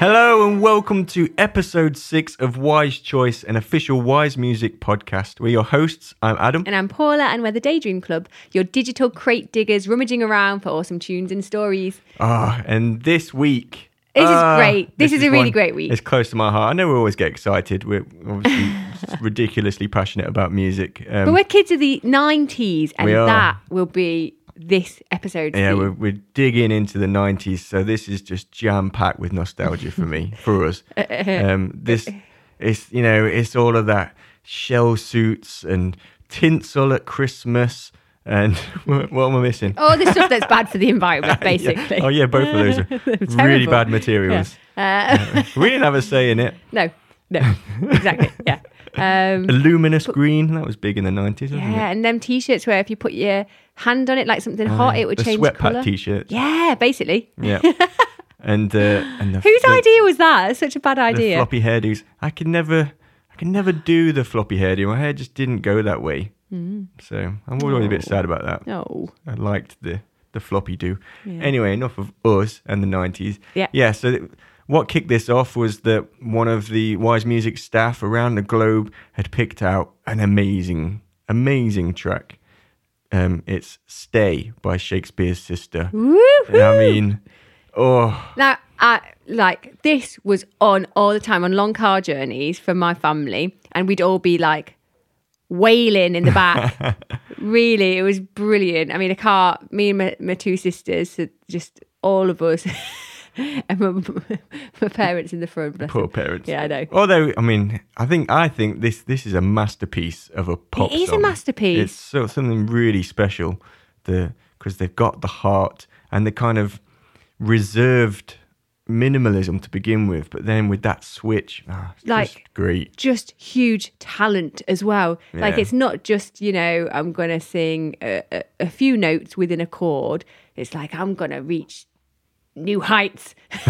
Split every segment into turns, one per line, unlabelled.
Hello and welcome to episode six of Wise Choice, an official Wise Music podcast. We're your hosts. I'm Adam.
And I'm Paula, and we're the Daydream Club, your digital crate diggers rummaging around for awesome tunes and stories.
Ah, and this week.
This is
ah,
great. This is a really great week.
It's close to my heart. I know we always get excited. We're obviously ridiculously passionate about music. Um,
But we're kids of the 90s, and that will be this episode's
yeah, we're, we're digging into the 90s. So this is just jam packed with nostalgia for me, for us. Um, this it's you know, it's all of that shell suits and tinsel at Christmas. And what am I missing?
All the stuff that's bad for the environment, basically.
Yeah. Oh yeah, both of those are really bad materials.
Uh,
we didn't have a say in it.
no, no, exactly. Yeah. Um,
A luminous green, that was big in the 90s, wasn't
yeah,
it?
and them t shirts where if you put your hand on it like something hot, it would
the
change
sweat
colour.
pack t-shirts.
Yeah, basically.
Yeah. and uh, and the,
Whose
the,
idea was that? It's such a bad
The
idea.
floppy hairdos. I could never, I could never do the floppy hairdo. My hair just didn't go that way.
Mm.
So I'm always a bit sad about that.
No.
I liked the the floppy do.
Yeah.
Anyway, enough of us and the 90s.
Yeah.
Yeah. So th- what kicked this off was that one of the Wise Music staff around the globe had picked out an amazing, amazing track. Um, it's "Stay" by Shakespears Sister.
Woo-hoo.
I mean, oh,
Now, I, like this was on all the time on long car journeys for my family, and we'd all be like wailing in the back. really, it was brilliant. I mean, a car, me and my, my two sisters, so just all of us, and my, my parents in the front. bless
poor
them.
parents.
Yeah, I know.
Although, I mean, I think I think this this is a masterpiece of a pop.
It is a masterpiece.
It's so, something really special. The because they've got the heart and the kind of reserved minimalism to begin with, but then with that switch, ah,
Like-
just great.
Just huge talent as well. Like it's not just you know I'm gonna sing a, a, a few notes within a chord. It's like I'm gonna reach new heights.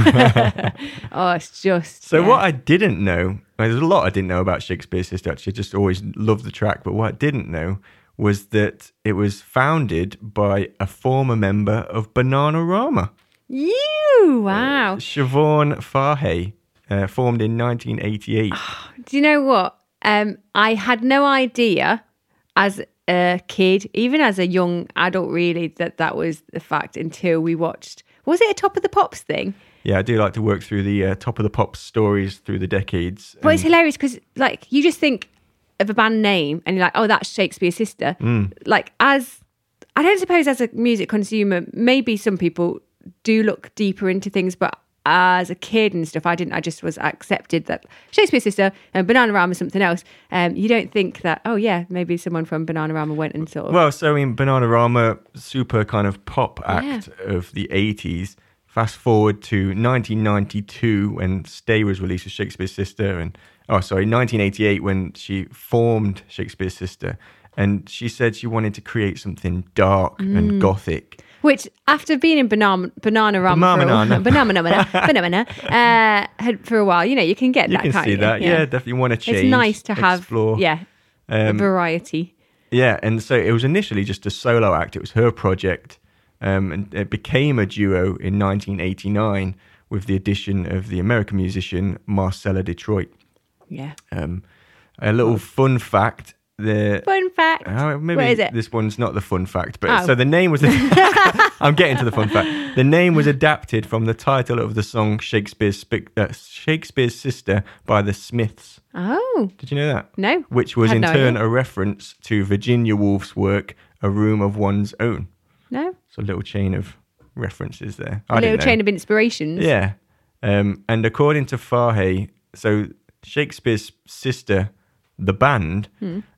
oh, it's just
So
yeah.
what I didn't know, there's a lot I didn't know about Shakespears Sister. Actually, I just always loved the track. But what I didn't know was that it was founded by a former member of Bananarama.
You wow.
Siobhan Fahey, uh, formed in 1988.
Do you know what? Um, I had no idea as a kid, even as a young adult, really, that that was the fact until we watched. Was it a Top of the Pops thing?
yeah, I do like to work through the uh, top of the pops stories through the decades.
Well, it's hilarious because, like, you just think of a band name and you're like, oh, that's Shakespears Sister.
Mm.
Like, as I don't suppose as a music consumer, maybe some people do look deeper into things, but as a kid and stuff, I didn't. I just was accepted that Shakespears Sister and Bananarama is something else. Um, you don't think that, oh yeah, maybe someone from Bananarama went and sort of.
well, so in Bananarama, super kind of pop act of the 80s. Fast forward to 1992 when Stay was released with Shakespears Sister, and oh, sorry, 1988 when she formed Shakespears Sister, and she said she wanted to create something dark
Mm.
and gothic.
Which, after being in Banana Banana for
Banana.
banana, banana, uh, had for a while, you know, you can get
You
that.
can
can't
see
you?
that, yeah. Definitely want to change.
It's nice to have,
explore.
yeah,
Um,
variety.
Yeah, and so it was initially just a solo act. It was her project, um, and it became a duo in 1989 with the addition of the American musician Marcella Detroit.
Yeah.
Um, a little fun fact: the
Fun fact.
Oh, maybe
Where is it?
this one's not the fun fact, but
Oh.
so the name was. I'm getting to the fun fact. The name was adapted from the title of the song Shakespeare's Sp- uh, Shakespeare's Sister by the Smiths.
Oh
Did you know that?
no.
Which was in
no
turn
idea.
a reference to Virginia Woolf's work A Room of One's Own.
no.
So a little chain of references there.
A
I
little chain of inspirations.
Yeah. Um, and according to Fahey, so Shakespears Sister, the band,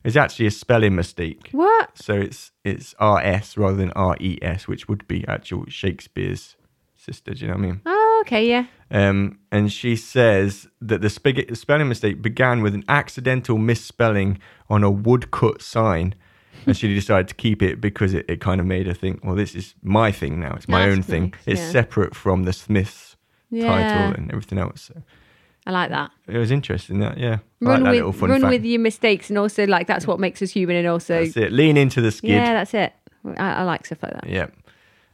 is actually a spelling mistake.
What?
So it's it's R S rather than R E S, which would be actual Shakespeare's sister. Do you know what I mean?
Oh, okay, yeah.
Um, and she says that the spig- spelling mistake began with an accidental misspelling on a woodcut sign. And she decided to keep it because it, it kind of made her think, well, this is my thing now. It's my
That's
own thing. It's
yeah.
separate from the Smiths
Yeah.
title and everything else. So
I like that.
it was interesting that, yeah. I
Run
like that
with run
fact.
with your mistakes, and also like that's what makes us human, and also
That's it. Lean into the skid.
yeah, that's it. I, I like stuff like that.
Yeah.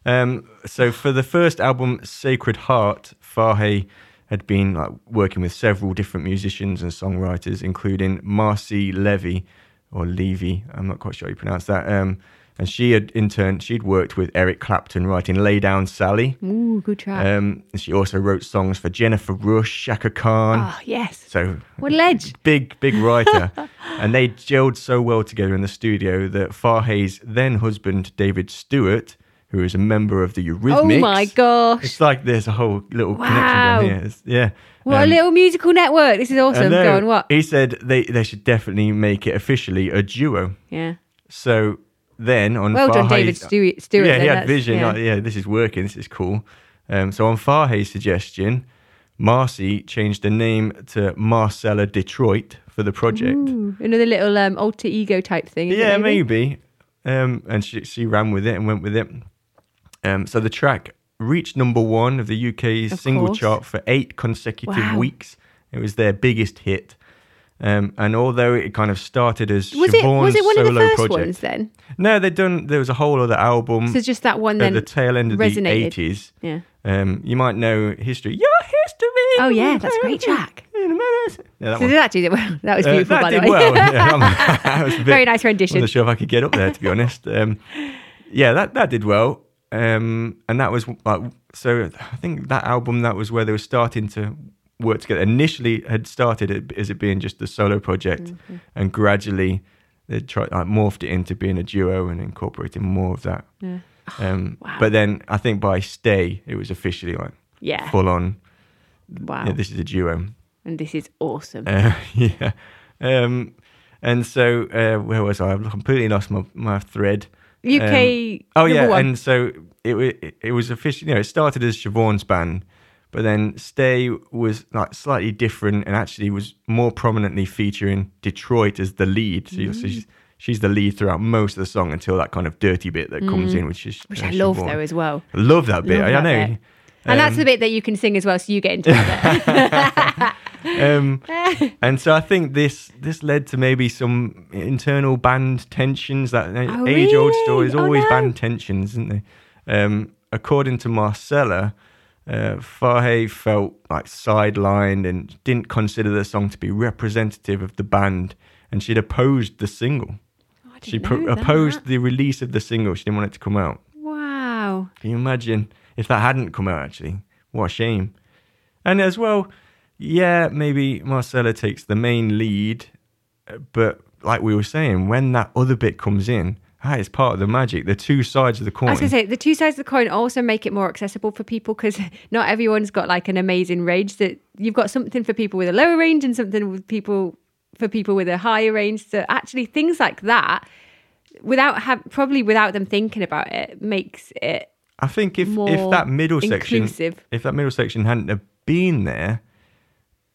Um, so for the first album, Sacred Heart, Fahey had been like working with several different musicians and songwriters, including Marcy Levy or Levy. I'm not quite sure how you pronounce that. Um, and she had in turn she'd worked with Eric Clapton writing "Lay Down, Sally."
Ooh, good track.
Um, and she also wrote songs for Jennifer Rush, Chaka Khan.
oh, yes.
So
What a ledge.
big, big writer. and they gelled so well together in the studio that Fahey's then husband, David Stewart, who is a member of the Eurythmics.
Oh my gosh.
It's like there's a whole little
Wow.
connection down here. It's- yeah.
What
Um,
a little musical network. This is awesome. Go on, what?
He said they, they should definitely make it officially a duo.
Yeah.
So then on
Well done, David
Fahey's-
Stewart. Stewart
yeah, he had vision.
yeah.
Like, yeah, this is working. This is cool. Um, so on Fahey's suggestion, Marcy changed the name to Marcella Detroit for the project.
Ooh, another little um, alter ego type thing. isn't it,
Yeah, maybe. Um, and she, she ran with it and went with it. Um, so the track reached number one of the UK's
Of
single
course.
chart for eight consecutive
Wow.
weeks. It was their biggest hit. Um, and although it kind of started as
Was it was it one of the first
project,
ones then?
no, they'd done. There was a whole other album
So just that one
at
then.
the tail end of the
resonated.
eighties.
yeah.
Um, you might know history. Your history.
Oh yeah, that's a great track.
Yeah, that
So
one.
did that do well? That was
Uh,
beautiful,
that
by the
did
way.
well. Yeah, was a bit-
Very nice rendition.
wasn't sure if I could get up there, to be honest. Um, yeah, that that did well, um, and that was like so. I think that album that was where they were starting to work together. Initially, had started it as it being just a solo project,
Mm-hmm.
and gradually they tried like morphed it into being a duo and incorporating more of that.
Yeah.
Um,
Wow.
But then I think by Stay, it was officially like
Yeah.
full on.
Wow.
Yeah, this is a duo.
and this is awesome.
Uh, yeah. Um, and so uh, where was I? I've completely lost my, my thread.
UK.
Oh yeah,
one.
and so it, it it was officially. You know, it started as Siobhan's band, but then Stay was like slightly different and actually was more prominently featuring Detroit as the lead. So, you so
Mm.
she's she's the lead throughout most of the song until that kind of dirty bit that comes in, which is
Mm. which I love
Siobhan.
though as well.
I love that bit.
Love
I
that
know.
bit. And that's
Um,
the bit that you can sing as well, so you get into it.
um, and so I think this this led to maybe some internal band tensions. That
Oh,
age old
really?
stories,
Oh,
always
no.
band tensions, isn't they? Um, according to Marcella, uh, felt like sidelined and didn't consider the song to be representative of the band, and she'd opposed the single.
Oh,
She pro- opposed the release of the single. She didn't want it to come out.
Wow.
Can you imagine if that hadn't come out? Actually, what a shame. And as well, yeah, maybe Marcella takes the main lead, but like we were saying, when that other bit comes in, that is part of the magic. The two sides of the coin.
I was going to say, the two sides of the coin also make it more accessible for people because not everyone's got like an amazing range. That you've got something for people with a lower range and something with people for people with a higher range. So actually, things like that, without have probably without them thinking about it, makes it
I think if if that middle section, if that middle section hadn't have been there,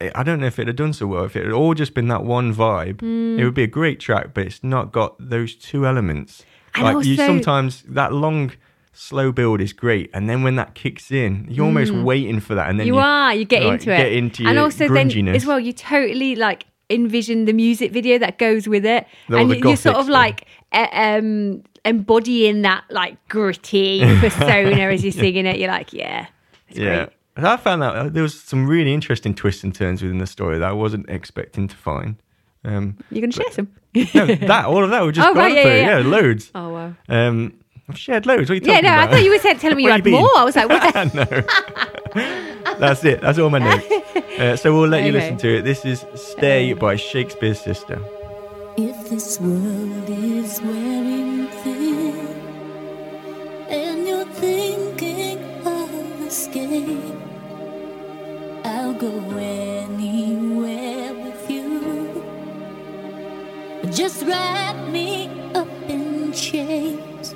I don't know if it had done so well. If it had all just been that one vibe,
Hmm.
it would be a great track. But it's not got those two elements.
And
like you sometimes that long slow build is great, and then when that kicks in, you're almost waiting for that, and then
Hmm. you, are you get
like,
into it
get into
and
your
also then as well you totally like envision the music video that goes with it
All
and you- you're sort of like um embodying that like gritty persona as you're singing it you're like yeah it's
yeah.
great
And I found that uh, there was some really interesting twists and turns within the story that I wasn't expecting to find. Um,
you're gonna share some
no, that all of that was just
Oh,
gone
right, yeah,
through.
yeah, yeah.
loads.
oh wow
Um, I've shared loads. What are you
yeah no
about?
i thought you were said- telling me you had
you
more i was like what
no. That's it. That's all my notes. Uh, so we'll let you listen to it. This is Stay by Shakespears Sister.
If this world is wearing Just wrap me up in chains.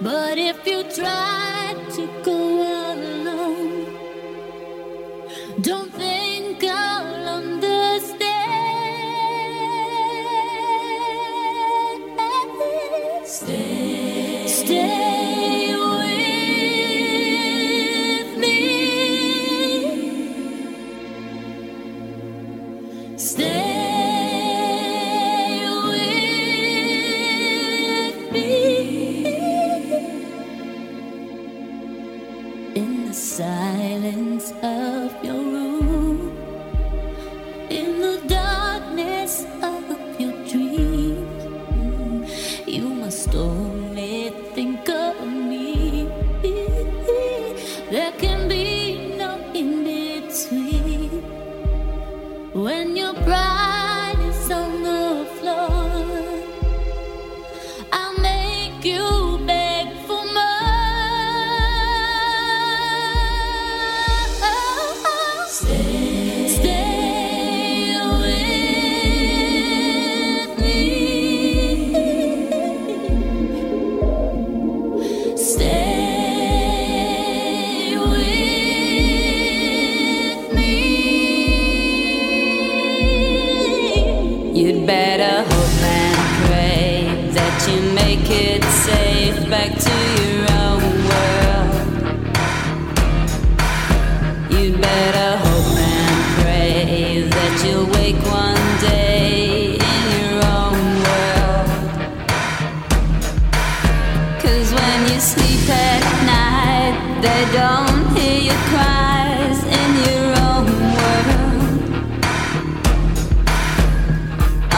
But if you try to go alone, don't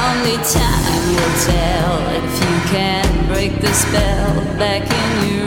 Only time will tell if you can break the spell back in your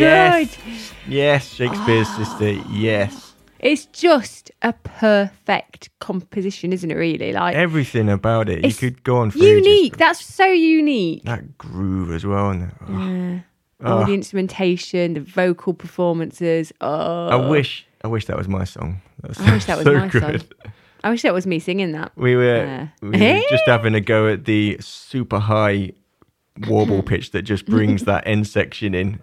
yes.
good.
yes, Shakespears
Ah.
sister. Yes.
It's just a perfect composition, isn't it? Really, like
Everything about it. You could go on for ages.
unique. That's so unique.
That groove as well. And, oh,
All
Oh.
the instrumentation, the vocal performances. Oh,
I wish, I wish that was my song. That
I wish that was
so
my
good.
song. I wish that was me singing that.
We were,
Yeah.
we were just having a go at the super high warble pitch that just brings that end section in.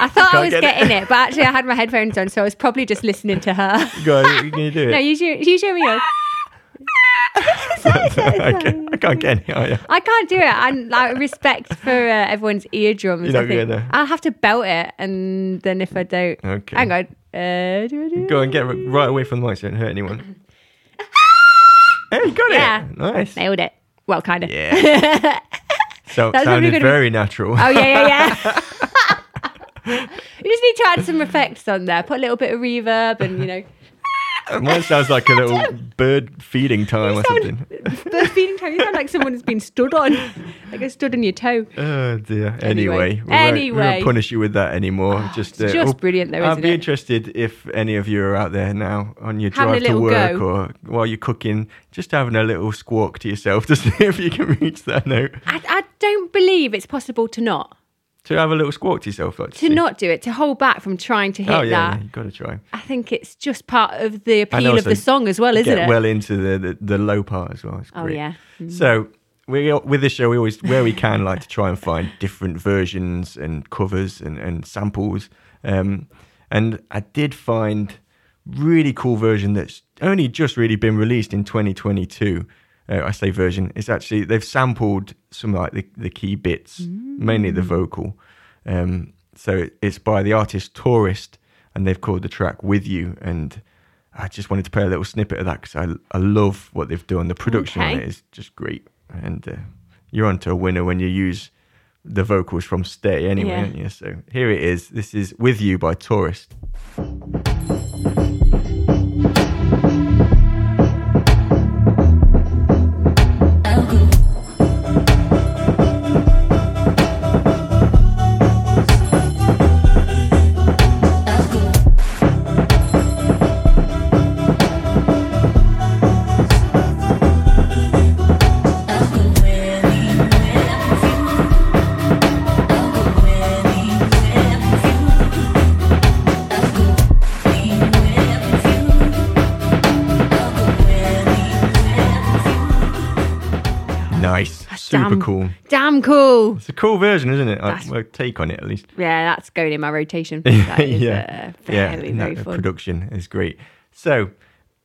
I thought I
can't
was
get
getting it. but actually I had my headphones on, so I was probably just listening to her.
Go, on, can you do it?
no, you show, you show me yours.
okay. I can't get any.
I can't do it. And like respect for uh, everyone's eardrums.
You're not
I think.
gonna-
I'll have to belt it, and then if I don't,
Okay.
hang on. Uh, do I do
Go and get right away from the mic so you don't hurt anyone. hey, you got
Yeah.
it. Nice.
Nailed it. Well, kind of.
Yeah. So
probably
sounded very natural.
Oh yeah, yeah, yeah. you just need to add some effects on there. Put a little bit of reverb, and you know,
Mine sounds like a little bird feeding time or something.
bird feeding time. You sound like someone's been stood on, like a stood on your toe.
Oh dear.
Anyway.
Anyway, we won't, we.
Ah,
won't punish you with that anymore. just, uh,
just
well,
brilliant though,
I'd be
it?
interested if any of you are out there now on your
Having
drive to work
go.
or while you're cooking, just having a little squawk to yourself to see if you can reach that note.
I, I don't believe it's possible to not
To have a little squawk to yourself, like
to
see.
not do it, to hold back from trying to hit
Oh yeah,
that.
you got to try.
I think it's just part of the appeal of the song as well, isn't it?
well into the, the the low part as well. It's
oh yeah. Mm.
So we with this show, we always where we can like to try and find different versions and covers and, and samples. Um, and I did find really cool version that's only just really been released in 2022. Uh, I say version. It's actually they've sampled some like the, the key bits, mainly the vocal. Um, so it's by the artist Tourist, and they've called the track "With You." And I just wanted to play a little snippet of that because I I love what they've done. The production on it is just great, and uh, you're onto a winner when you use the vocals from Stay anyway,
Yeah.
aren't you? So here it is. This is "With You" by Tourist. Super cool.
Damn cool.
It's a cool version, isn't it? I,
That's-
well, take on it at least.
Yeah, that's going in my rotation. That is,
yeah,
uh,
yeah.
very,
and
very
that
fun.
production is great. So,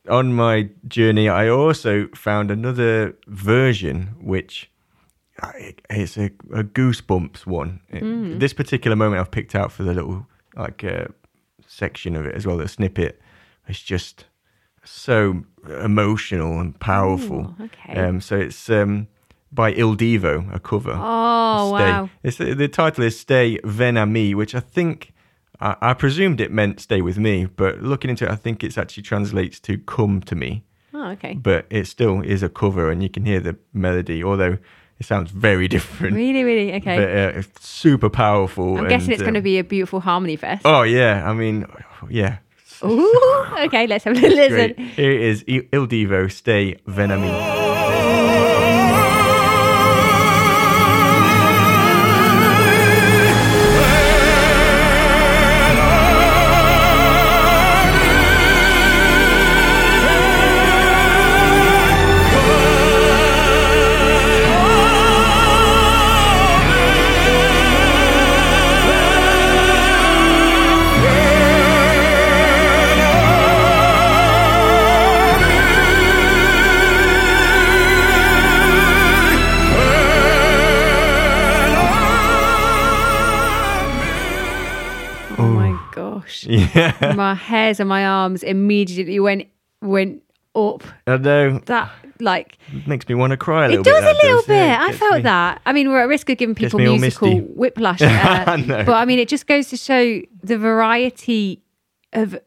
on my journey, I also found another version which uh, it's a, a goosebumps one. It-
Hmm.
This particular moment I've picked out for the little like uh, section of it as well. The snippet. It's just so emotional and powerful.
Ooh, okay.
Um, so it's um, by Il Divo, a cover.
Oh,
Stay.
wow.
It's the, the title is "Stay Ven a Mi," which I think I, I presumed it meant "Stay with me," but looking into it, I think it actually translates to "Come to me."
Oh, okay.
But it still is a cover, and you can hear the melody, although it sounds very different.
Really, really? Okay.
But uh, it's super powerful.
I'm guessing
and,
it's going to
um,
be a beautiful harmony fest.
Oh yeah, I mean, yeah.
Ooh, okay, let's have a listen.
Great. Here is Il Il Divo, "Stay Ven a
Mi."
Yeah,
my hairs on my arms immediately went went up.
I know.
That like
Makes me want to cry a little
it
bit.
does a little bit.
yeah,
I felt
me-
that. I mean, we're at risk of giving people musical whiplash, uh,
know.
but I mean, it just goes to show the variety of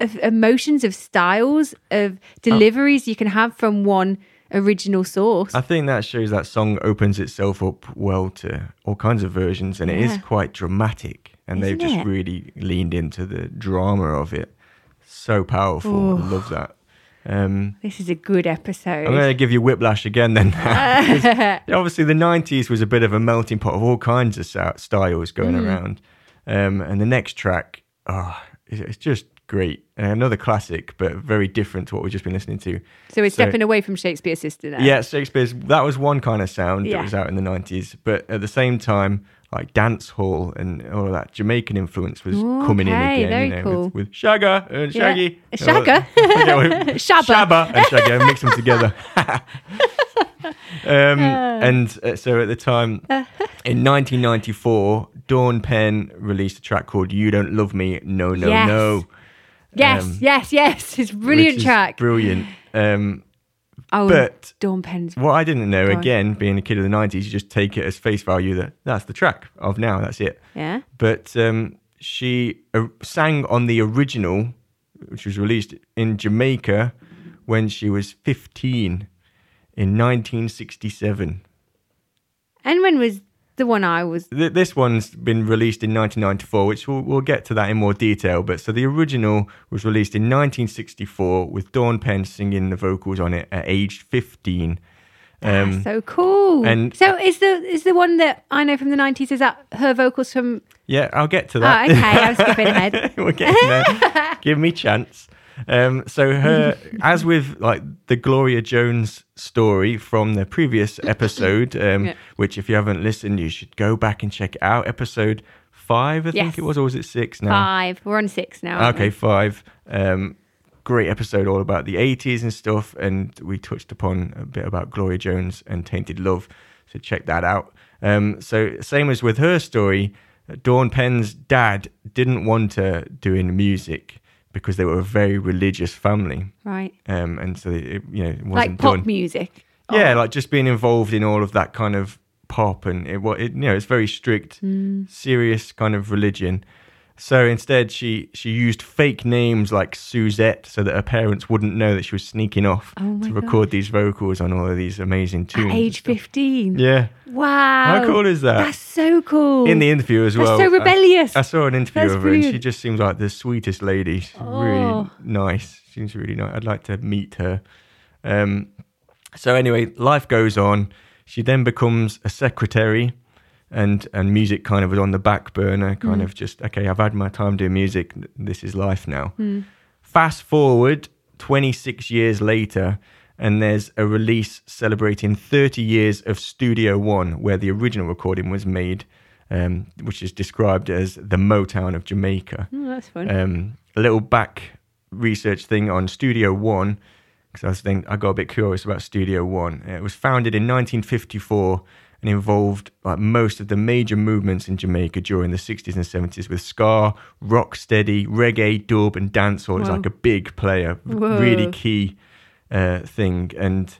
of emotions, of styles, of deliveries you can have from one original source.
I think that shows that song opens itself up well to all kinds of versions, and it is quite dramatic. And they've just
it?
really leaned into the drama of it. So powerful. I love that. Um,
this is a good episode.
I'm going to give you whiplash again then. obviously, the 90s was a bit of a melting pot of all kinds of styles going
Mm.
around. Um, and the next track, oh, it's just great. Uh, another classic, but very different to what we've just been listening to.
so we're
so-
stepping away from Shakespears Sister now.
Yeah, Shakespears that was one kind of sound
Yeah.
that was out in the nineties, but at the same time, like dance hall and all of that Jamaican influence was
Ooh,
coming in again. you know,
cool.
with, with Shagga and
Yeah.
Shaggy,
Shagga?
Shabba,
Shabba.
And Shagga, mix them together. um, and uh, so at the time, in 1994, Dawn Penn released a track called "You Don't Love Me, No No
Yes.
No."
Yes,
um,
yes, yes. It's a brilliant track.
brilliant. Um,
oh,
but-
Dawn Penn's.
What I didn't know,
on.
again, being a kid of the 90s, you just take it as face value that that's the track of now, that's it.
Yeah.
But um, she uh, sang on the original, which was released in Jamaica when she was 15 in 1967.
And when was the one I was?
Th- this one's been released in 1994, which we'll, we'll get to that in more detail. But so the original was released in 1964 with Dawn Penn singing the vocals on it at age 15. Um,
so cool.
and-
so is the is the one that I know from the nineties? Is that her vocals from?
Yeah, I'll get to
Oh,
that.
okay. I was skipping ahead.
We're getting there. Give me chance. Um, so her, as with like the Gloria Jones story from the previous episode, um,
Yeah.
which if you haven't listened, you should go back and check it out. Episode five, I think it was, or was it six now?
Five. We're on six now.
Okay, five. Um, great episode all about the 80s and stuff. And we touched upon a bit about Gloria Jones and Tainted Love. So check that out. Um, so, same as with her story, Dawn Penn's dad didn't want her doing music because they were a very religious family.
Right.
Um, and so, it, you know, it wasn't
Like pop
done.
music.
Yeah,
Oh.
like just being involved in all of that kind of pop and it, what it, you know, it's very strict,
Mm.
serious kind of religion. So instead, she she used fake names like Suzette, so that her parents wouldn't know that she was sneaking off
Oh
to record these vocals on all of these amazing tunes.
At age fifteen.
Yeah,
Wow.
how cool is that?
That's so cool.
in the interview as
That's
well.
so rebellious.
I, saw an interview
That's
of her, and she just seems like the sweetest lady. She's
Oh.
really nice. Seems really nice. I'd like to meet her. Um, so anyway, life goes on. She then becomes a secretary, and and music kind of was on the back burner. Kind of just okay. I've had my time doing music. This is life now.
Hmm.
Fast forward 26 years later, and there's a release celebrating 30 years of Studio One, where the original recording was made, um, which is described as the Motown of Jamaica.
Oh, that's fun.
Um, a little back research thing on Studio One, because I was thinking I got a bit curious about Studio One. It was founded in 1954 and involved like most of the major movements in Jamaica during the 60s and 70s with ska, rock steady, reggae, dub, and dancehall. It's
Wow.
like a big player,
Whoa.
really key uh, thing. And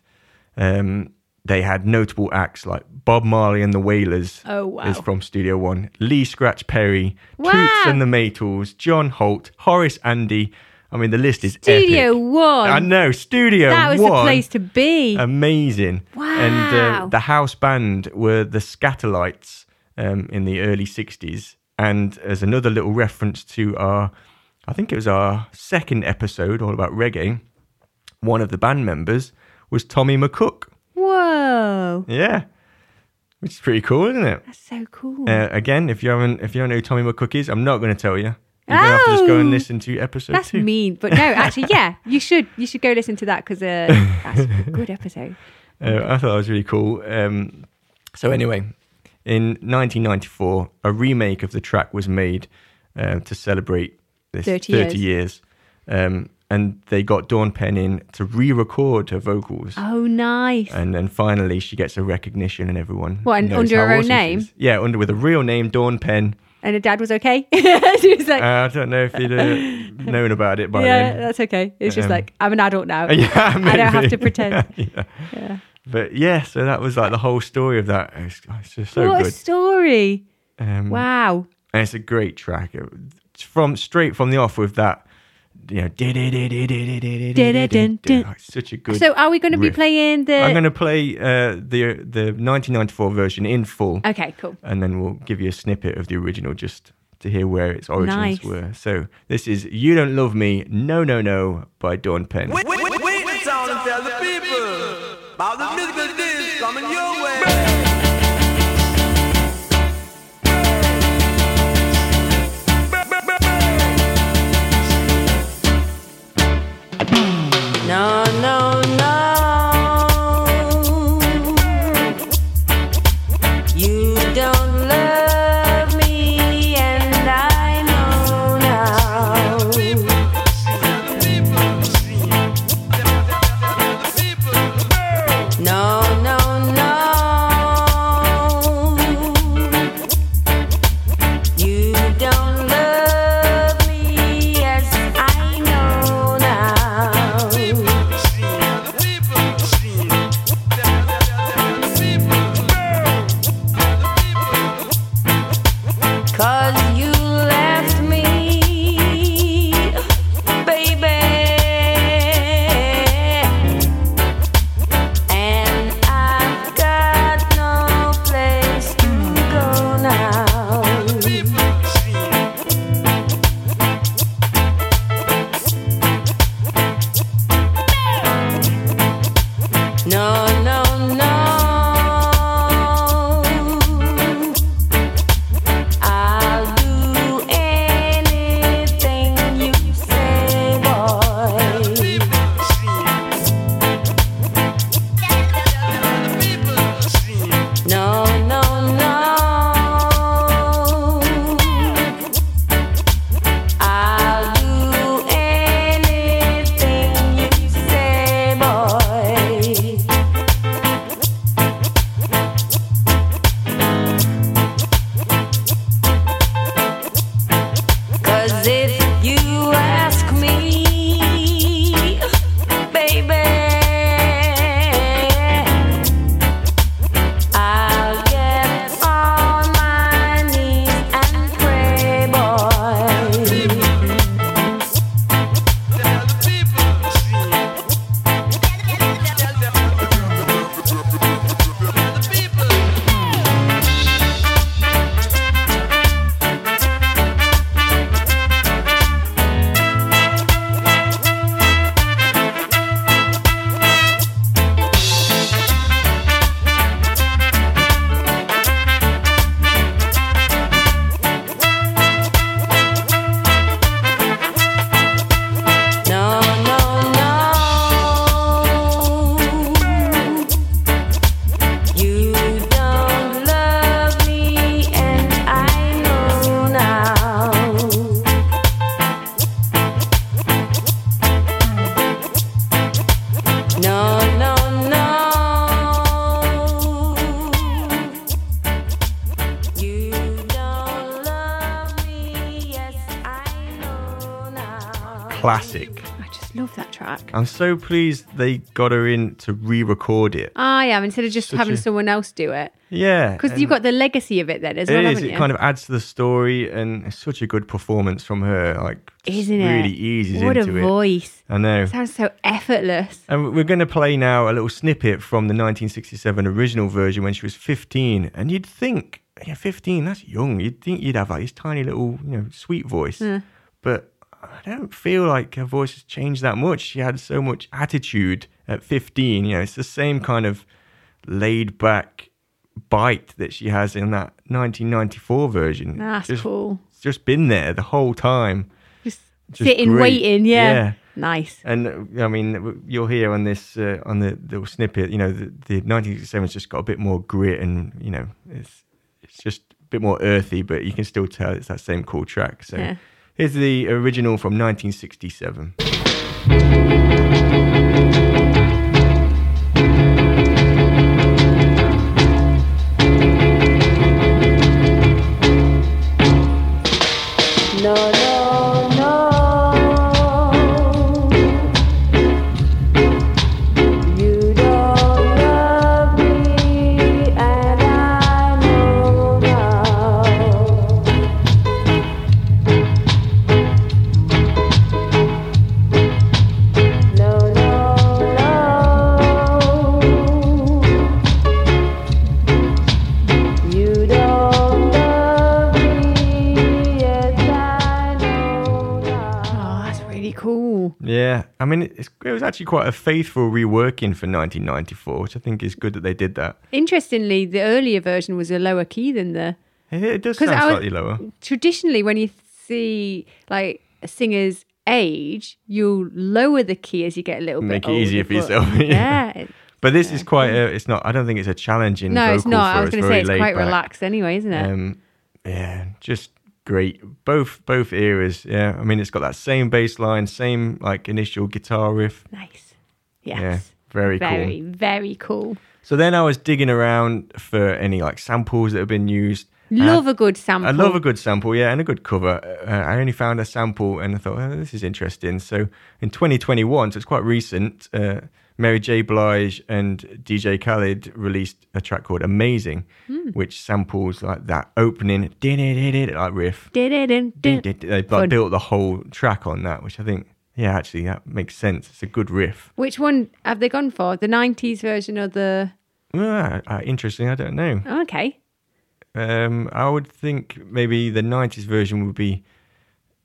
um, they had notable acts like Bob Marley and the Wailers
Oh, wow.
is from Studio One, Lee Scratch Perry,
Wow.
Toots and the Maytals, John Holt, Horace Andy. I mean, the list is
Studio
epic.
One.
I know, Studio one.
that was
One.
the place to be.
Amazing. Wow. And uh, the house band were the Skatalites um, in the early 60s. And as another little reference to our, I think it was our second episode all about reggae, one of the band members was Tommy McCook.
Whoa.
Yeah. Which is pretty cool, isn't it?
That's so cool.
Uh, again, if you haven't, if you don't know who Tommy McCook is, I'm not going to tell you. Going to have to just go and
Oh,
listen to episode
That's
two.
mean, but no, actually, yeah, you should you should go listen to that because uh, that's a good episode.
Uh, I thought that was really cool. Um, so anyway, in 1994, a remake of the track was made uh, to celebrate this
30
30, years, Um, and they got Dawn Penn in to re-record her vocals.
Oh, nice.
And then finally, she gets a recognition, and everyone.
What, and
knows
under
how
her own
awesome she
name?
is. Yeah, under with a real name, Dawn Penn.
And her dad was okay. she was like,
Uh, I don't know if he'd uh, known about it by
yeah,
then.
that's okay. It's just
Um,
like I'm an adult now.
Yeah,
I don't have to pretend.
yeah.
Yeah.
But yeah, so that was like the whole story of that. It's, it's just so
what a
good.
story!
Um,
Wow.
And it's a great track. It's from straight from the off with that, you know,
Da-da-dun-dun.
Oh, it's such a good.
So, are we going to be
riff.
playing the?
I'm going to play uh, the the 1994 version in full,
Okay, cool.
and then we'll give you a snippet of the original just to hear where its origins
Nice.
were. So this is "You Don't Love Me, No No No" by Dawn Penn.
Wait, wait, wait, wait the sound and tell the people about the musical disc coming your way.
No,
track.
I'm so pleased they got her in to re-record it.
Ah, I am instead of just
Such
having
a-
someone else do it
Yeah,
because you've got the legacy of it then as
it
well,
is.
haven't
It
you?
kind of adds to the story, and it's such a good performance from her. Like,
Isn't it?
really eases
what a
into it.
voice!
I know.
It Sounds so effortless.
And we're going to play now a little snippet from the 1967 original version when she was 15. And you'd think, yeah, 15, that's young. You'd think you'd have like this tiny little, you know, sweet voice. But I don't feel like her voice has changed that much. She had so much attitude at 15. You know, it's the same kind of laid back bite that she has in that 1994 version.
That's
just,
cool.
It's just been there the whole time.
Just,
Just
sitting,
great.
waiting. Yeah.
Yeah.
Nice.
And I mean, you'll hear on this uh, on the little snippet, you know, the, the 1967's just got a bit more grit, and you know, it's it's just a bit more earthy, but you can still tell it's that same cool track. So
Yeah.
Here's the original from 1967. Actually quite a faithful reworking for 1994, which I think is good that they did that.
Interestingly, the earlier version was a lower key than the.
It, does sound
was-
slightly lower.
Traditionally, when you see like a singer's age, you'll lower the key as you get a little
Make
bit Make
it easier for yourself, yeah.
yeah.
But this is quite a, it's not, I don't think it's a challenging
No, it's not. I was going to say it's quite
back.
relaxed anyway, isn't it?
Um, yeah, just great. Both both eras. Yeah, I mean, it's got that same bass line, same like initial guitar riff.
nice. Yes.
Yeah, very,
Very,
cool.
very very cool.
So then I was digging around for any like samples that have been used.
Love a good sample.
I love a good sample, yeah, and a good cover. Uh, I only found a sample and I thought, oh, this is interesting. So in 2021, so it's quite recent, uh, Mary J. Blige and DJ Khaled released a track called Amazing,
Hmm.
which samples like that opening like riff. They
did-
they, like,
Fun.
built the whole track on that, which I think, yeah, actually, that makes sense. It's a good riff.
Which one have they gone for? The 90s version or the.
Ah, interesting. I don't know.
Oh, okay.
Um, I would think maybe the 90s version would be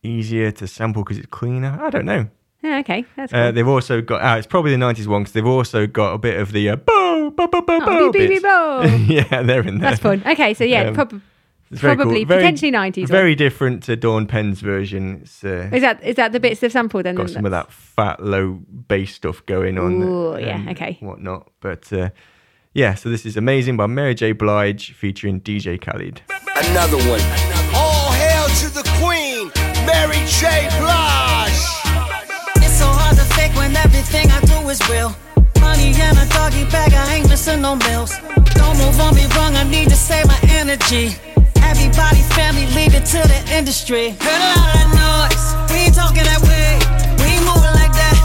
easier to sample because it's cleaner. I don't know.
Yeah, okay. That's cool.
Uh, they've also got, ah, it's probably the 90s one because they've also got a bit of the uh, bo, bo, bo, bo, bo
Oh, beep, beep, beep, bo.
yeah, they're in there.
That's fun. Okay, so yeah,
Um,
prob-
It's very cool.
probably
Very-
potentially 90s.
Very different to Dawn Penn's version. It's uh,
Is that is that the bits of sample then?
got some of that fat, low bass stuff going on.
Ooh, yeah, okay.
Whatnot. But uh, yeah, so this is Amazing by Mary J. Blige featuring DJ Khaled.
Another one. All hail to the queen, Mary J. Blige.
Fake when everything I do is real. Money and a doggy bag, I ain't missing no meals. Don't move on me wrong, I need to save my energy. Everybody, family, leave it to the industry. Heard a lot of noise, we ain't talking that way. We ain't moving like that.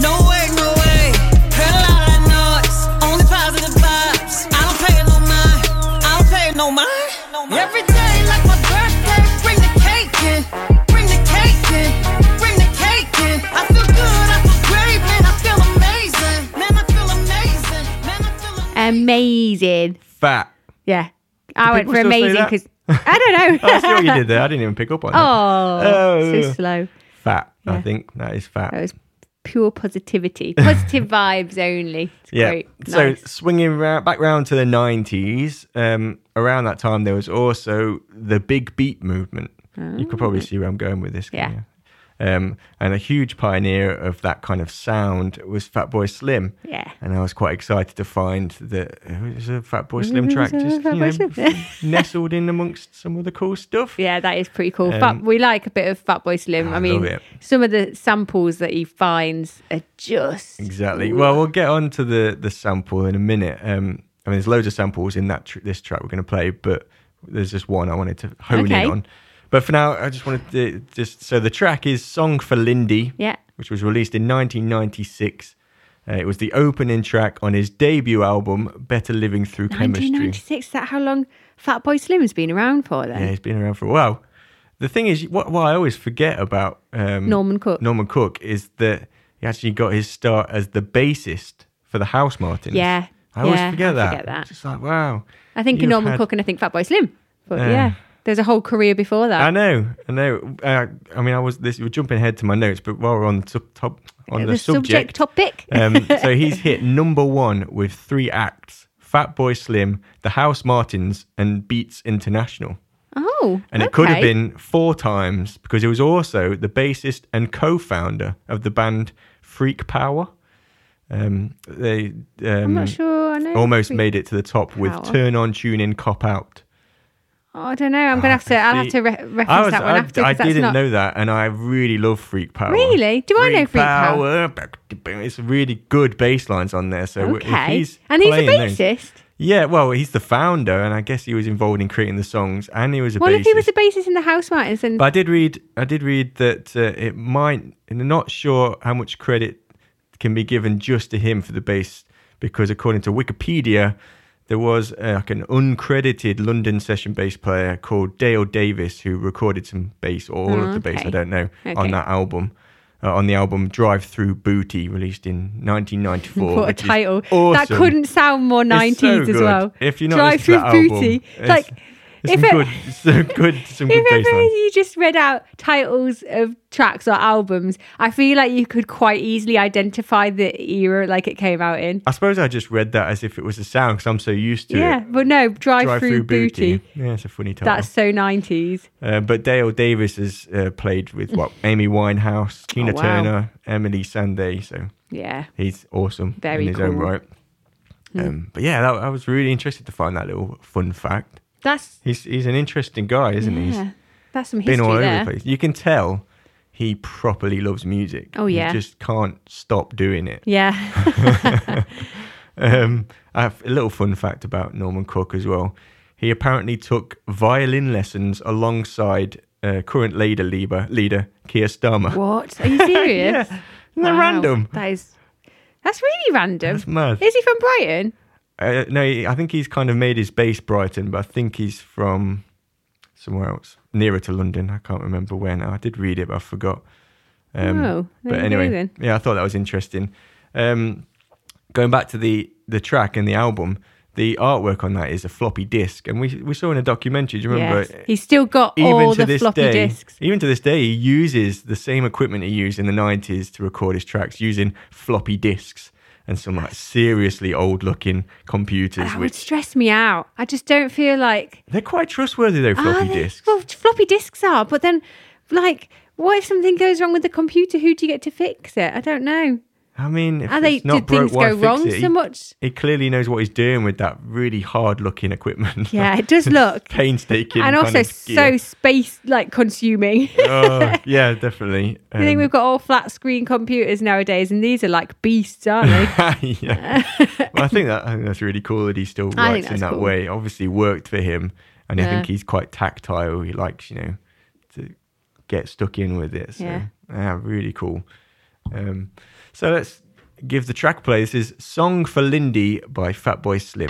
No way, no way. Heard a lot of noise, only positive vibes. I don't pay no mind, I don't pay no mind. Every amazing.
Fat.
Yeah. I went for amazing because I don't know.
Oh, I see what you did there. I didn't even pick up on that.
Oh,
Oh.
so slow.
Fat. I think that is fat.
That was pure positivity. Positive vibes only. It's
yeah.
great.
So
Nice.
swinging ra- back round to the 90s, um, around that time, there was also the big beat movement. You could probably see where I'm going with this.
Oh. Yeah.
you? Um, and a huge pioneer of that kind of sound was Fatboy Slim.
Yeah.
And I was quite excited to find that it was a Fatboy Slim track just you know,
Slim.
nestled in amongst some of the cool stuff.
Yeah, that is pretty cool.
Um,
Fat, we like a bit of Fatboy Slim.
I
I mean, some of the samples that he finds are just
Exactly. Well, we'll get on to the the sample in a minute. Um, I mean, there's loads of samples in that tr- this track we're going to play, but there's just one I wanted to hone
Okay.
in on. But for now, I just wanted to just so the track is "Song for Lindy,"
Yeah.
which was released in 1996. Uh, it was the opening track on his debut album, "Better Living Through Chemistry."
1996. Is that how long Fatboy Slim's been around for then?
Yeah, he's been around for a while. The thing is, what, what I always forget about um,
Norman Cook.
Norman Cook is that he actually got his start as the bassist for the Housemartins.
Yeah,
I always
yeah,
forget
I
that.
forget that.
It's just like wow.
I think Norman
had-
Cook and I think Fatboy Slim. But
Yeah.
yeah. There's a whole career before that.
I know, I know. Uh, I mean, I was this. We're jumping ahead to my notes, but while we're on the sub- top on the,
the subject topic.
um, so he's hit number one with three acts: Fatboy Slim, The Housemartins, and Beats International.
oh,
And it could have been four times because he was also the bassist and co-founder of the band Freak Power. Um, they um,
I'm not sure. I know.
almost
Freak-
made it to the top with "Turn On, Tune In, Cop Out."
Oh, I don't know. I'm gonna have to. I'll have to re- reference
I, was,
that one
I,
after.
I didn't
not...
know that, and I really love Freak Power.
Really? Do I know Freak Power?
It's really good bass lines on there. So
Okay,
he's
and he's a
those-
bassist.
yeah, well, he's the founder, and I guess he was involved in creating the songs, and he was a
Well,
bassist.
if he was a bassist in the Housemartins, and
But I did read, I did read that uh, it might. And I'm not sure how much credit can be given just to him for the bass, because according to Wikipedia, there was uh, like an uncredited London session bass player called Dale Davis who recorded some bass or all of the bass, I don't know, on that album. Uh, on the album Drive Through Booty, released in 1994.
what a title! That couldn't sound more 90s
so
as well.
If you're not
Drive through
album,
booty, like
some
it-
good, some good, some good
If ever you just read out titles of tracks or albums, I feel like you could quite easily identify the era like it came out in.
I suppose I just read that as if it was a sound because I'm so used to it.
Yeah,
it.
but no, drive,
Drive
through, booty.
Yeah, it's a funny title.
That's so 90s.
Uh, but Dale Davis has uh, played with what Amy Winehouse, Tina
Oh, wow.
Turner, Emily Sandé, so
Yeah.
he's awesome
Very
in his
cool. Hmm.
right. Um, but yeah, that, I was really interested to find that little fun fact.
That's
He's he's an interesting guy, isn't he?
yeah.
He's
That's some history
been all over
there.
the place. You can tell he properly loves music.
Oh, yeah.
he just can't stop doing it.
Yeah.
Um, I have a little fun fact about Norman Cook as well. He apparently took violin lessons alongside uh, current leader leader, leader Keir Starmer.
what? Are you serious?
yeah, isn't that
Wow.
random?
That is That's really random.
That's mad.
Is he from Brighton?
Uh, no, I think he's kind of made his base Brighton, but I think he's from somewhere else nearer to London. I can't remember where now. I did read it, but I forgot. Um,
Oh,
but anyway,
then.
yeah, I thought that was interesting. Um, going back to the the track and the album, the artwork on that is a floppy disk, and we we saw in a documentary. Do you remember?
Yes. He's still got
even
all
to
the
this
floppy
day,
disks.
even to this day, he uses the same equipment he used in the nineties to record his tracks, using floppy disks and some like seriously old-looking computers.
That would stress me out. I just don't feel like
they're quite trustworthy, though.
Ah,
Floppy
they-
disks.
Well, floppy disks are, but then, like, what if something goes wrong with the computer? Who do you get to fix it? I don't know.
I mean, if
Are they?
it's not
Did things
broke, why
go wrong
it?
So much?
He clearly knows what he's doing with that really hard-looking equipment.
Yeah, it does look.
painstaking
and also so space like consuming.
oh, yeah, definitely.
I think
Um,
we've got all flat screen computers nowadays, and these are like beasts, aren't they?
yeah. well, I think that I think that's really cool that he still writes in that
cool.
way. Obviously, worked for him, and I think he's quite tactile. He likes, you know, to get stuck in with it. So,
Yeah.
yeah, really cool. Um, so let's give the track play. This is "Song for Lindy" by Fatboy Slim.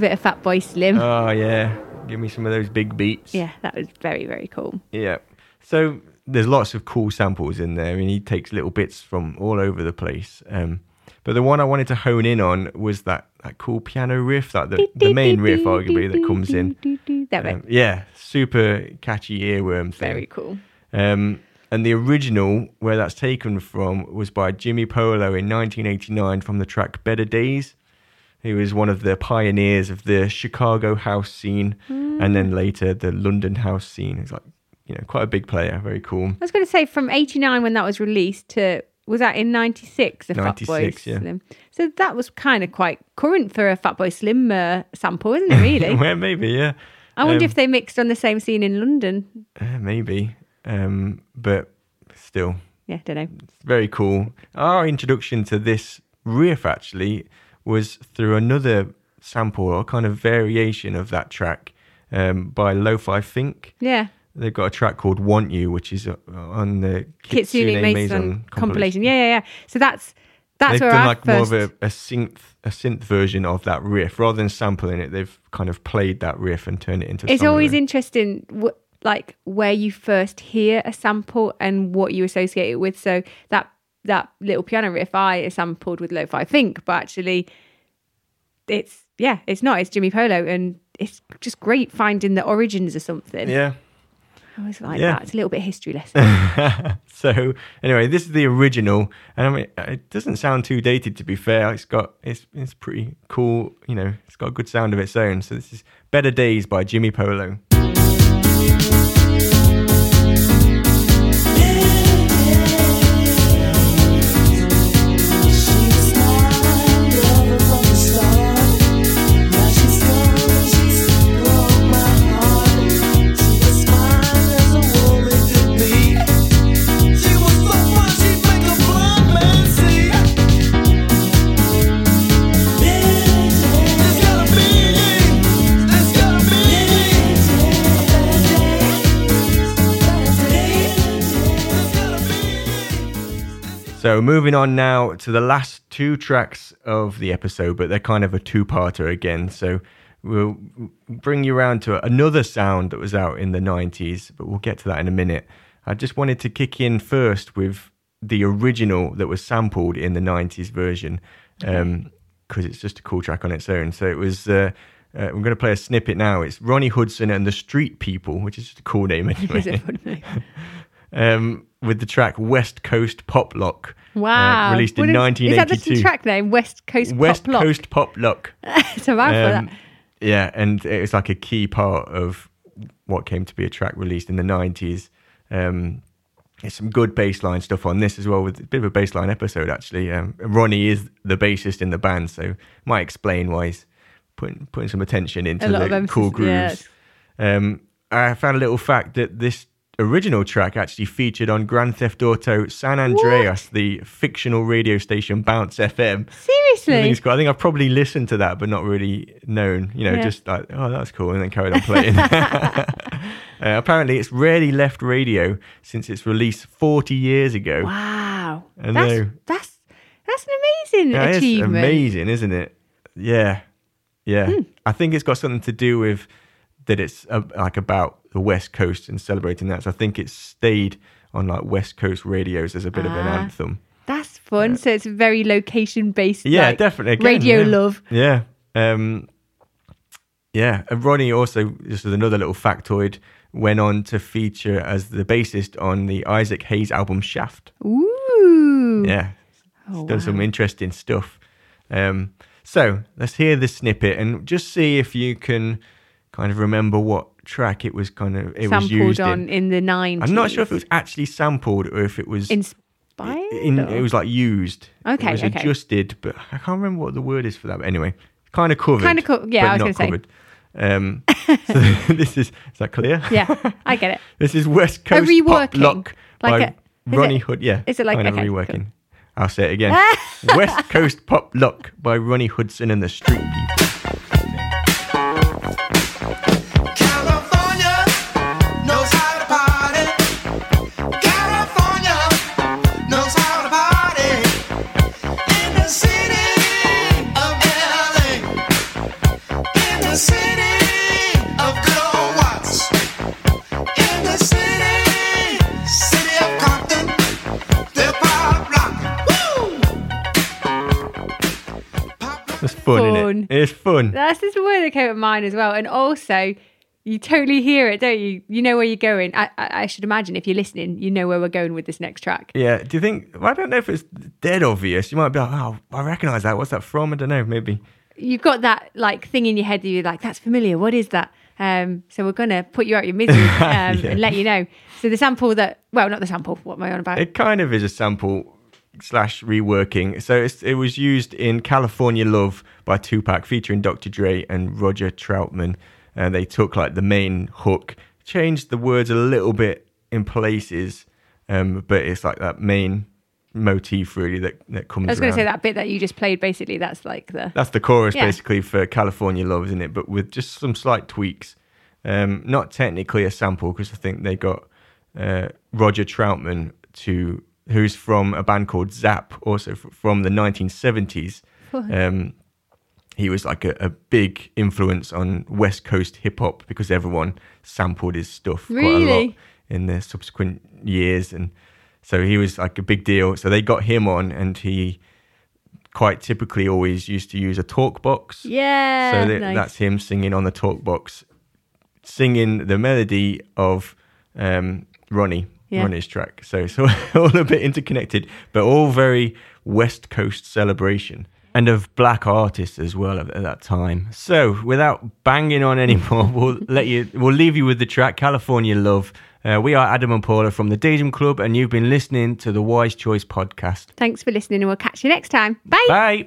A bit of Fatboy Slim.
Oh yeah, give me some of those big beats.
yeah, that was very, very cool.
Yeah. So there's lots of cool samples in there. I mean, he takes little bits from all over the place. Um, but the one I wanted to hone in on was that, that cool piano riff, that the, the main riff, arguably, that comes in.
That.
Um, yeah, super catchy earworm thing.
very cool.
Um, and the original, where that's taken from, was by Jimi Polo in 1989 from the track Better Days. He was one of the pioneers of the Chicago house scene and then later the London house scene. He's like, you know, quite a big player. Very cool.
I was going to say from 89 when that was released to was that in 96 the Fatboy
96, yeah.
Slim. So that was kind of quite current for a Fatboy Slim uh, sample, isn't it really?
well, maybe, yeah.
I wonder
Um,
if they mixed on the same scene in London.
uh, maybe. Um, but still,
Yeah, don't know.
very cool. Our introduction to this riff actually was through another sample or kind of variation of that track um, by Lo-Fi Think.
Yeah.
They've got a track called "Want You," which is uh, on the
Kitsune, Maison, compilation. Yeah, yeah, yeah. So that's that's
they've
where
done
I
like
first.
more of a, a synth a synth version of that riff rather than sampling it. They've kind of played that riff and turned it into.
it's always interesting, wh- like where you first hear a sample and what you associate it with. So that that little piano riff I is sampled with Lo-Fi Think, but actually, it's yeah, it's not. It's Jimi Polo, and it's just great finding the origins of something.
yeah.
I always like
Yeah.
that. It's a little bit history lesson.
So anyway, this is the original, and I mean, it doesn't sound too dated. To be fair, it's got it's it's pretty cool. You know, it's got a good sound of its own. So this is "Better Days" by Jimi Polo. So moving on now to the last two tracks of the episode, but they're kind of a two-parter again. So we'll bring you around to another sound that was out in the 90s, but we'll get to that in a minute. I just wanted to kick in first with the original that was sampled in the 90s version because it's just a cool track on its own. So it was. Uh, uh, I'm going to play a snippet now. It's Ronnie Hudson and the Street People, which is just a cool name anyway. um, with the track West Coast Poplock. uh,
Wow.
released in
What is- Is that
1982.
the track name? West Coast
West
Pop Lock.
Coast Pop Lock.
it's a mouthful.
Um,
that.
yeah, and it was like a key part of what came to be a track released in the 90s. Um, there's some good bassline stuff on this as well, with a bit of a bassline episode actually. Um, Ronnie is the bassist in the band, so might explain why he's putting putting some attention into the
emphasis,
cool grooves.
yes.
Um, I found a little fact that this original track actually featured on Grand Theft Auto San Andreas, the fictional radio station Bounce FM.
Seriously?
cool. I think I've probably listened to that, but not really known. You know,
Yeah.
just like, oh, that's cool, and then carried on playing. uh, apparently, it's rarely left radio since its release 40 years ago.
Wow.
I
that's,
know.
that's that's an amazing
achievement. Is amazing, isn't it? Yeah, yeah.
Hmm.
I think it's got something to do with that. It's uh, like about the West Coast and celebrating that. So I think it's stayed on like West Coast radios as a bit of an
Ah.
anthem.
That's fun. So it's very location based.
Yeah,
like,
definitely. Again,
radio
yeah.
love.
Yeah. Um, yeah. And Ronnie also, just as another little factoid, went on to feature as the bassist on the Isaac Hayes album Shaft.
Ooh.
Yeah.
Oh,
He's done some interesting stuff. Um, so let's hear the snippet and just see if you can kind of remember what track it was kind of it was
Sampled
used
on
in.
in the 90s.
I'm not sure if it was actually sampled or if it was
inspired.
in,
or-
it was like used.
Okay,
it was
okay.
adjusted, but I can't remember what the word is for that. But anyway, kind of covered.
Kinda co- yeah,
but
I was gonna say.
covered. Um, so this is is that clear?
Yeah, I get it.
this is West Coast Pop
reworking,
Lock
like
by
a-
Ronnie
it-
Hood. Yeah,
is it like-
kind of
okay,
reworking? I'll say it again. West Coast Poplock by Ronnie Hudson and the Street fun,
Fun.
it? It's fun.
That's just the word that came to mind as well. And also, you totally hear it, don't you? You know where you're going. I, I, I should imagine if you're listening, you know where we're going with this next track.
Yeah. Do you think? I don't know if it's dead obvious. You might be like, oh, I recognise that. What's that from? I don't know. Maybe.
You've got that like thing in your head that you're like, that's familiar. What is that? Um, so we're gonna put you out your misery um,
Yeah.
and let you know. So the sample that, well, not the sample. What am I on about?
It kind of is a sample slash reworking. So it's, it was used in California Love by Tupac, featuring Dr. Dre and Roger Troutman. And they took like the main hook, changed the words a little bit in places, um, but it's like that main motif really that, that comes.
I was going to say that bit that you just played. Basically, that's like the
That's the chorus
Yeah.
basically for California Love, isn't it? But with just some slight tweaks. Um, not technically a sample because I think they got uh, Roger Troutman to who's from a band called Zap, also from the 1970s. Um, he was like a, a big influence on West Coast hip hop because everyone sampled his stuff quite a lot in the subsequent years, and so he was like a big deal. So they got him on, and he quite typically always used to use a talk box.
yeah.
so that,
nice.
that's him singing on the talk box, singing the melody of um, Ronnie.
Yeah.
his track. So it's all, all a bit interconnected, but all very West Coast celebration and of black artists as well at, at that time. So without banging on anymore, we'll let you. We'll leave you with the track "California Love." Uh, we are Adam and Paula from the Daydream Club, and you've been listening to the Wise Choice podcast.
Thanks for listening, and we'll catch you next time. Bye.
Bye.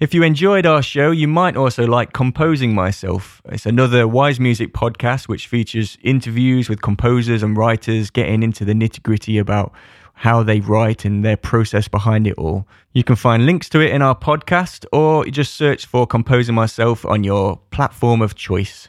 If you enjoyed our show, you might also like Composing Myself. It's another Wise Music podcast which features interviews with composers and writers getting into the nitty gritty about how they write and their process behind it all. You can find links to it in our podcast or just search for Composing Myself on your platform of choice.